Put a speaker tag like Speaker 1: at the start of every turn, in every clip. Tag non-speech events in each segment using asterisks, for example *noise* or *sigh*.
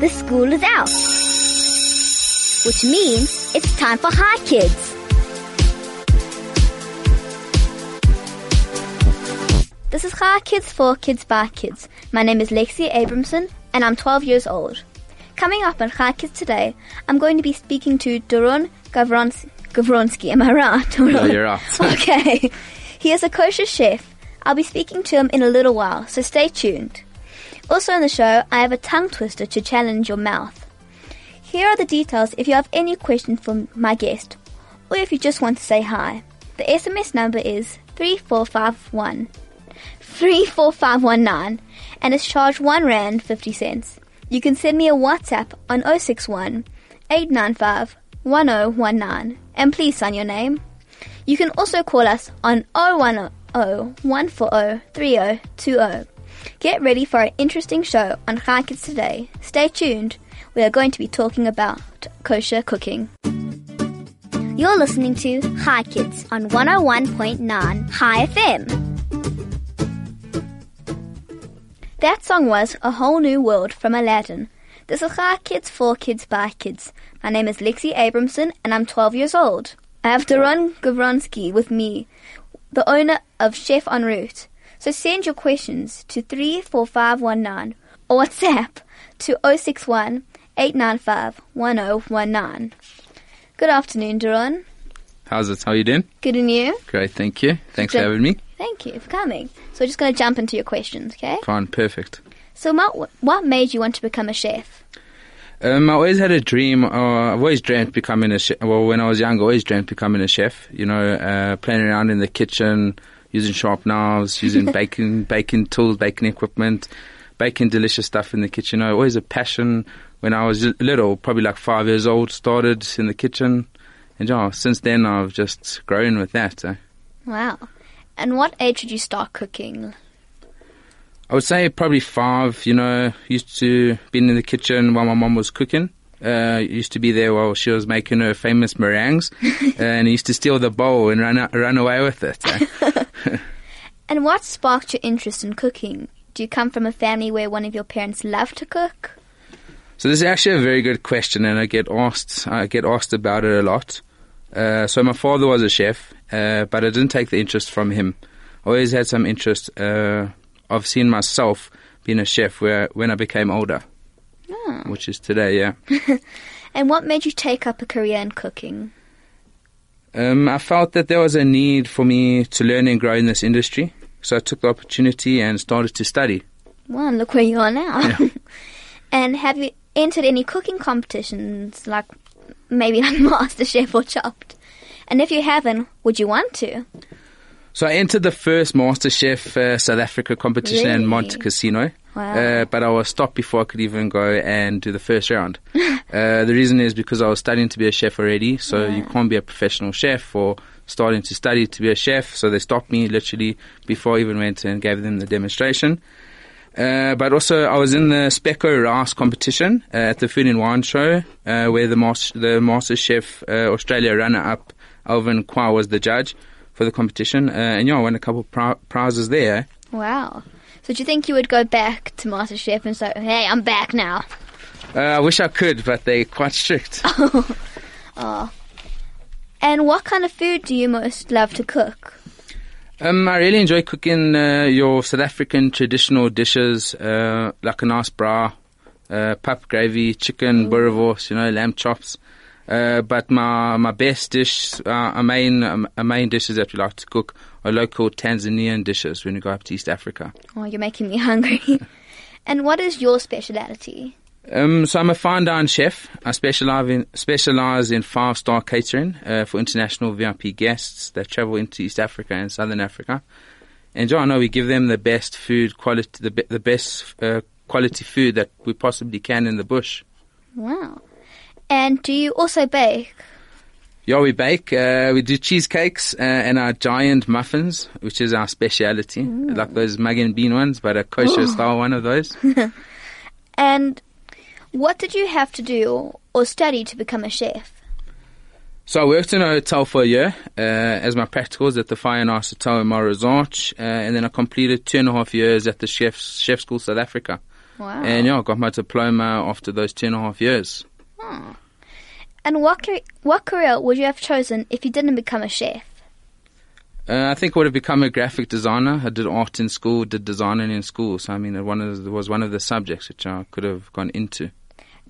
Speaker 1: the school is out. Which means it's time for Hi Kids. This is Hi Kids for Kids by Kids. My name is Lexi Abramson and I'm 12 years old. Coming up on Hi Kids today, I'm going to be speaking to Doron Gavrons- Gavronsky. Am I right? *laughs*
Speaker 2: Yeah, you're right. *laughs*
Speaker 1: okay. He is a kosher chef. I'll be speaking to him in a little while, so stay tuned. Also in the show, I have a tongue twister to challenge your mouth. Here are the details if you have any questions for my guest, or if you just want to say hi. The SMS number is 3451 34519 and it's charged 1 Rand 50 cents. You can send me a WhatsApp on 061 895 1019 and please sign your name. You can also call us on 010 140 3020. Get ready for an interesting show on Hi Kids today. Stay tuned. We are going to be talking about kosher cooking. You're listening to Hi Kids on 101.9 Hi FM. That song was A Whole New World from Aladdin. This is Hi Kids for Kids by Kids. My name is Lexi Abramson and I'm 12 years old. I have Doron Gavronsky with me, the owner of Chef en route. So send your questions to 34519 or WhatsApp to 061 895 1019. Good afternoon, Doron.
Speaker 2: How's it? How are you doing?
Speaker 1: Good and you?
Speaker 2: Great, thank you. Thanks for having me.
Speaker 1: Thank you for coming. So we're just going to jump into your questions, okay?
Speaker 2: Fine, perfect.
Speaker 1: So what, what made you want to become a chef?
Speaker 2: Um, I always had a dream. Uh, I've always dreamt becoming a chef. Well, when I was young, I always dreamt becoming a chef. You know, uh, playing around in the kitchen, using sharp knives, using *laughs* baking, baking tools, baking equipment, baking delicious stuff in the kitchen. I always a passion. When I was little, probably like five years old, started in the kitchen, and yeah, since then I've just grown with that. eh.
Speaker 1: Wow. And what age did you start cooking?
Speaker 2: I would say probably five. You know, used to been in the kitchen while my mom was cooking. Uh, used to be there while she was making her famous meringues, *laughs* and used to steal the bowl and run out, run away with it. eh. *laughs*
Speaker 1: And what sparked your interest in cooking? Do you come from a family where one of your parents loved to cook?
Speaker 2: so this is actually a very good question, and I get asked I get asked about it a lot. Uh, so my father was a chef, uh, but I didn't take the interest from him. I always had some interest. Uh, I've seen myself being a chef where when I became older,
Speaker 1: Ah.
Speaker 2: which is today. Yeah. *laughs*
Speaker 1: And what made you take up a career in cooking?
Speaker 2: Um, I felt that there was a need for me to learn and grow in this industry, so I took the opportunity and started to study.
Speaker 1: Well, look where you are now. *laughs* and have you entered any cooking competitions, like maybe *laughs* like MasterChef or Chopped? And if you haven't, would you want to?
Speaker 2: So I entered the first MasterChef uh, South Africa competition
Speaker 1: Really?
Speaker 2: in Monte Casino,
Speaker 1: Wow.
Speaker 2: uh, but I was stopped before I could even go and do the first round. *laughs* uh, the reason is because I was studying to be a chef already, so you can't be a professional chef or starting to study to be a chef. So they stopped me literally before I even went and gave them the demonstration. Uh, but also, I was in the Spekko Rice competition uh, at the Food and Wine Show, uh, where the master, the Master Chef uh, Australia runner-up Alvin Quah was the judge for the competition, uh, and yeah, I won a couple of pri- prizes there.
Speaker 1: Wow. So do you think you would go back to MasterChef and say, hey, I'm back now?
Speaker 2: Uh, I wish I could, but they're quite strict. *laughs* oh.
Speaker 1: And what kind of food do you most love to cook?
Speaker 2: Um, I really enjoy cooking uh, your South African traditional dishes, uh, like a nice braai, uh, pap gravy, chicken, boerewors, you know, lamb chops. Uh, but my my best dish, uh, our main um, our main dishes that we like to cook are local Tanzanian dishes when we go up to East Africa.
Speaker 1: Oh, you're making me *laughs* hungry. and what is your speciality?
Speaker 2: Um, so I'm a fine dine chef. I specialize in specialize in five star catering uh, for international VIP guests that travel into East Africa and Southern Africa. And John, I know we give them the best food quality, the be- the best uh, quality food that we possibly can in the bush.
Speaker 1: Wow. And do you also bake?
Speaker 2: Yeah, we bake. Uh, we do cheesecakes uh, and our giant muffins, which is our speciality, like those Mugg and Bean ones, but a kosher style one of those. *laughs*
Speaker 1: And what did you have to do or study to become a chef?
Speaker 2: So I worked in a hotel for a year uh, as my practicals at the Fire and Ice Hotel in Melrose Arch, uh, and then I completed two and a half years at the chef's chef school South Africa.
Speaker 1: Wow.
Speaker 2: And yeah, I got my diploma after those two and a half years.
Speaker 1: And what what career would you have chosen if you didn't become a chef?
Speaker 2: Uh, I think I would have become a graphic designer. I did art in school, did designing in school. So I mean, it one of the, was one of the subjects which I could have gone into.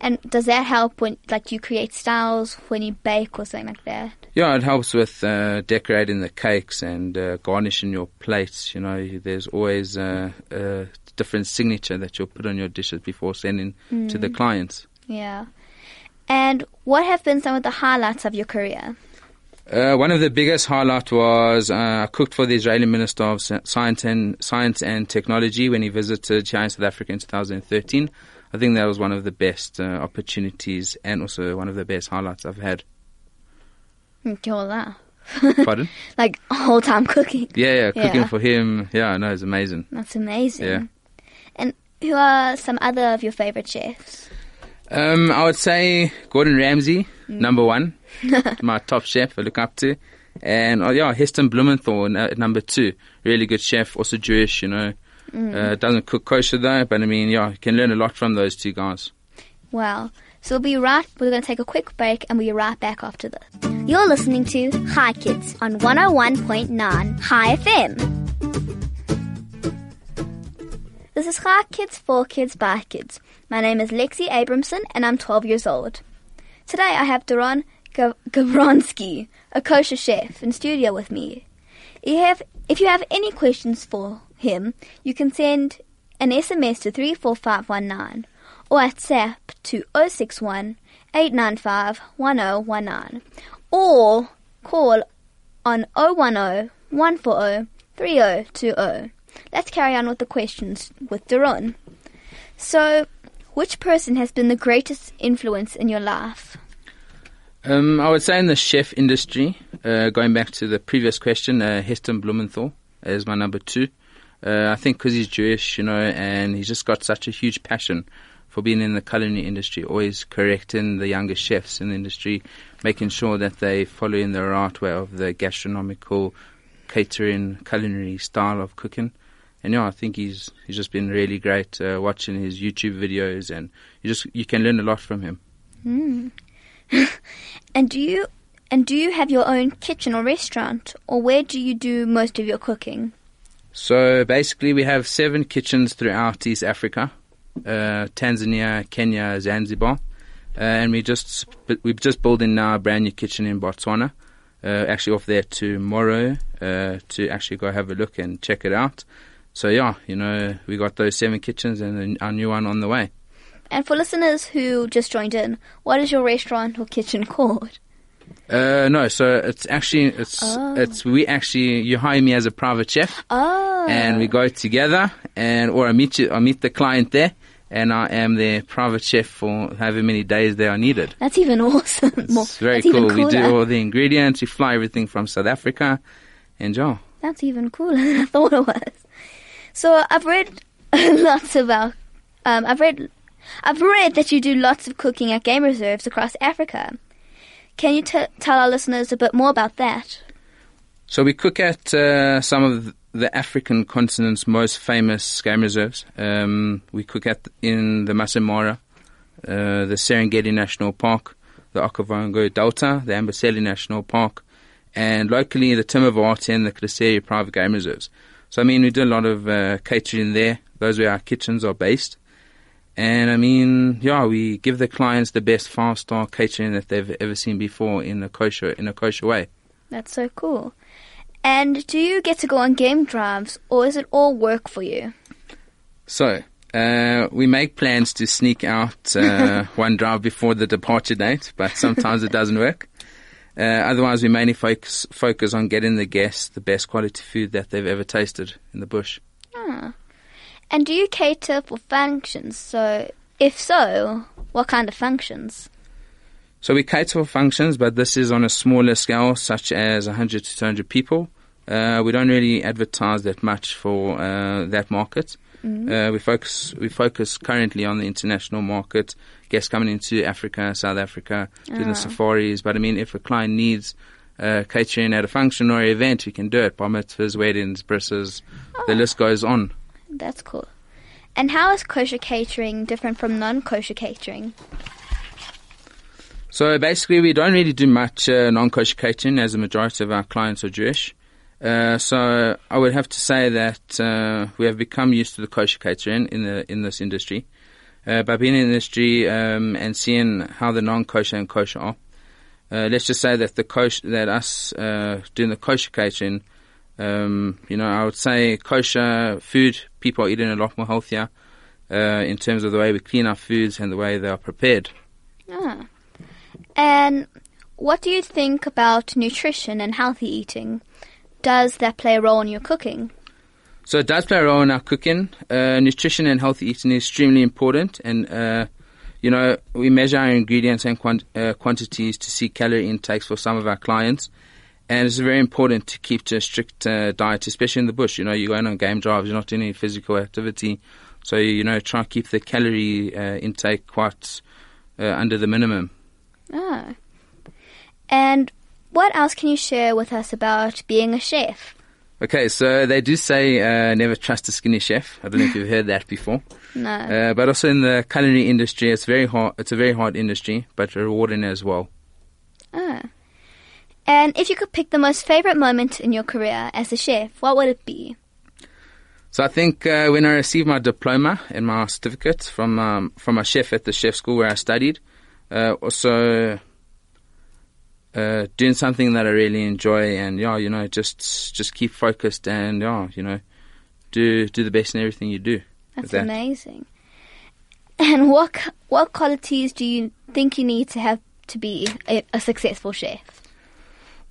Speaker 1: And does that help when, like, you create styles when you bake or something like that?
Speaker 2: Yeah, it helps with uh, decorating the cakes and uh, garnishing your plates. You know, there's always uh, a different signature that you'll put on your dishes before sending to the clients.
Speaker 1: Yeah. And what have been some of the highlights of your career?
Speaker 2: Uh, one of the biggest highlights was uh, I cooked for the Israeli Minister of Science and Science and Technology when he visited China and South Africa in 2013. I think that was one of the best uh, opportunities and also one of the best highlights I've had.
Speaker 1: Kyola.
Speaker 2: Pardon? *laughs*
Speaker 1: like, whole time cooking.
Speaker 2: Yeah, yeah, cooking
Speaker 1: Yeah.
Speaker 2: for him. Yeah, I know it's amazing.
Speaker 1: That's amazing.
Speaker 2: Yeah.
Speaker 1: And who are some other of your favorite chefs?
Speaker 2: Um, I would say Gordon Ramsay, number one, *laughs* my top chef I look up to, and oh yeah, Heston Blumenthal, uh, number two, really good chef, also Jewish, you know. Uh, doesn't cook kosher though, but I mean, yeah, you can learn a lot from those two guys.
Speaker 1: Well, So we'll be right, we're going to take a quick break and we'll be right back after this. You're listening to Hi Kids on 101.9 Hi FM. This is Hi Kids for Kids by Kids. My name is Lexi Abramson and I'm 12 years old. Today I have Doron Gav- Gavronsky, a kosher chef, in studio with me. If you have, if you have any questions for him, you can send an SMS to 34519 or WhatsApp to 061 895 1019 or call on 010 140 3020. Let's carry on with the questions with Doron. So, which person has been the greatest influence in your life?
Speaker 2: Um, I would say in the chef industry, uh, going back to the previous question, uh, Heston Blumenthal is my number two. Uh, I think because he's Jewish, you know, and he's just got such a huge passion for being in the culinary industry, always correcting the younger chefs in the industry, making sure that they follow in the right way of the gastronomical, catering, culinary style of cooking. And yeah, I think he's he's just been really great uh, watching his YouTube videos, and you just you can learn a lot from him. *laughs*
Speaker 1: And do you and do you have your own kitchen or restaurant or where do you do most of your cooking?
Speaker 2: So basically, we have seven kitchens throughout East Africa, uh, Tanzania, Kenya, Zanzibar, uh, and we just we're just building now a brand new kitchen in Botswana. Uh, actually, off there tomorrow uh, to actually go have a look and check it out. So yeah, you know, we got those seven kitchens and our new one on the way.
Speaker 1: And for listeners who just joined in, what is your restaurant or kitchen *laughs* called?
Speaker 2: Uh, no, so it's actually it's
Speaker 1: Oh.
Speaker 2: it's we actually you hire me as a private chef.
Speaker 1: Oh.
Speaker 2: and we go together and or I meet you I meet the client there and I am their private chef for however many days they are needed.
Speaker 1: That's even *laughs* awesome. More-
Speaker 2: It's very cool. We do all the ingredients, we fly everything from South Africa and yeah.
Speaker 1: That's even cooler *laughs* than I thought it was. So I've read *laughs* lots about. Um, I've read. I've read that you do lots of cooking at game reserves across Africa. Can you t- tell our listeners a bit more about that?
Speaker 2: So we cook at uh, some of the African continent's most famous game reserves. Um, we cook at in the Masai Mara, uh, the Serengeti National Park, the Okavango Delta, the Amboseli National Park, and locally the Timbavati and the Klaserie private game reserves. So I mean, we do a lot of uh, catering there. Those where our kitchens are based. And I mean, yeah, we give the clients the best five star catering that they've ever seen before in a kosher in a kosher way.
Speaker 1: That's so cool. And do you get to go on game drives, or is it all work for you?
Speaker 2: So, uh, we make plans to sneak out uh, *laughs* one drive before the departure date, but sometimes it doesn't work. Uh, otherwise, we mainly focus focus on getting the guests the best quality food that they've ever tasted in the bush.
Speaker 1: Ah. And do you cater for functions? So, if so, what kind of functions?
Speaker 2: So we cater for functions, but this is on a smaller scale, such as 100 to 200 people. Uh, we don't really advertise that much for uh, that market. Uh, we focus we focus currently on the international market, guests coming into Africa, South Africa, doing
Speaker 1: Ah.
Speaker 2: the safaris. But I mean, if a client needs uh, catering at a function or event, we can do it. Bar mitzvahs, weddings, brisses, the list goes on.
Speaker 1: That's cool. And how is kosher catering different from non-kosher catering?
Speaker 2: So basically, we don't really do much uh, non-kosher catering, as the majority of our clients are Jewish. Uh, so I would have to say that uh, we have become used to the kosher catering in the in this industry. Uh, by being in the industry um, and seeing how the non-kosher and kosher are, uh, let's just say that the kosher, that us uh, doing the kosher catering, um, you know, I would say kosher food people are eating a lot more healthier in terms of the way we clean our foods and the way they are prepared.
Speaker 1: Ah. And what do you think about nutrition and healthy eating? Does that play a role in your cooking?
Speaker 2: So it does play a role in our cooking. Uh, nutrition and healthy eating is extremely important, and uh, you know we measure our ingredients and quant- uh, quantities to see calorie intakes for some of our clients, and it's very important to keep to a strict uh, diet, especially in the bush. You know, you're going on game drives, you're not doing any physical activity, so you know try and keep the calorie uh, intake quite uh, under the minimum.
Speaker 1: Ah. And what else can you share with us about being a chef?
Speaker 2: Okay, so they do say uh, never trust a skinny chef. I don't know if you've heard that before. *laughs*
Speaker 1: No.
Speaker 2: Uh, but also in the culinary industry, it's very hard. It's a very hard industry, but rewarding as well.
Speaker 1: Ah. And if you could pick the most favorite moment in your career as a chef, what would it be?
Speaker 2: So I think uh, when I received my diploma and my certificate from um, from my chef at the chef school where I studied, uh, also uh, doing something that I really enjoy, and yeah, you know, just just keep focused, and yeah, you know, do do the best in everything you do.
Speaker 1: That's that. amazing. And what what qualities do you think you need to have to be a, a successful chef?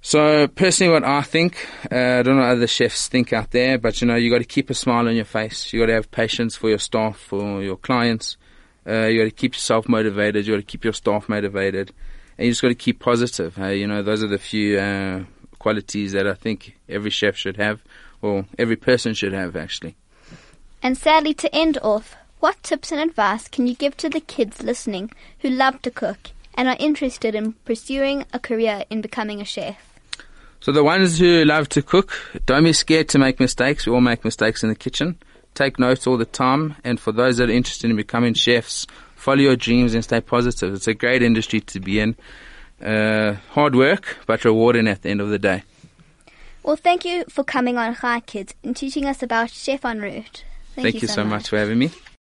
Speaker 2: So personally, what I think, uh, I don't know what other chefs think out there, but you know, you got to keep a smile on your face. You got to have patience for your staff, for your clients. Uh, you got to keep yourself motivated. You got to keep your staff motivated, and you just got to keep positive. Hey, you know, those are the few uh, qualities that I think every chef should have, or every person should have, actually.
Speaker 1: And sadly, to end off, what tips and advice can you give to the kids listening who love to cook and are interested in pursuing a career in becoming a chef?
Speaker 2: So the ones who love to cook, don't be scared to make mistakes. We all make mistakes in the kitchen take notes all the time. And for those that are interested in becoming chefs, follow your dreams and stay positive. It's a great industry to be in. Uh, hard work, but rewarding at the end of the day.
Speaker 1: Well, thank you for coming on Hi Kids and teaching us about Chef en Route.
Speaker 2: Thank, thank you, you, so much. much for having me.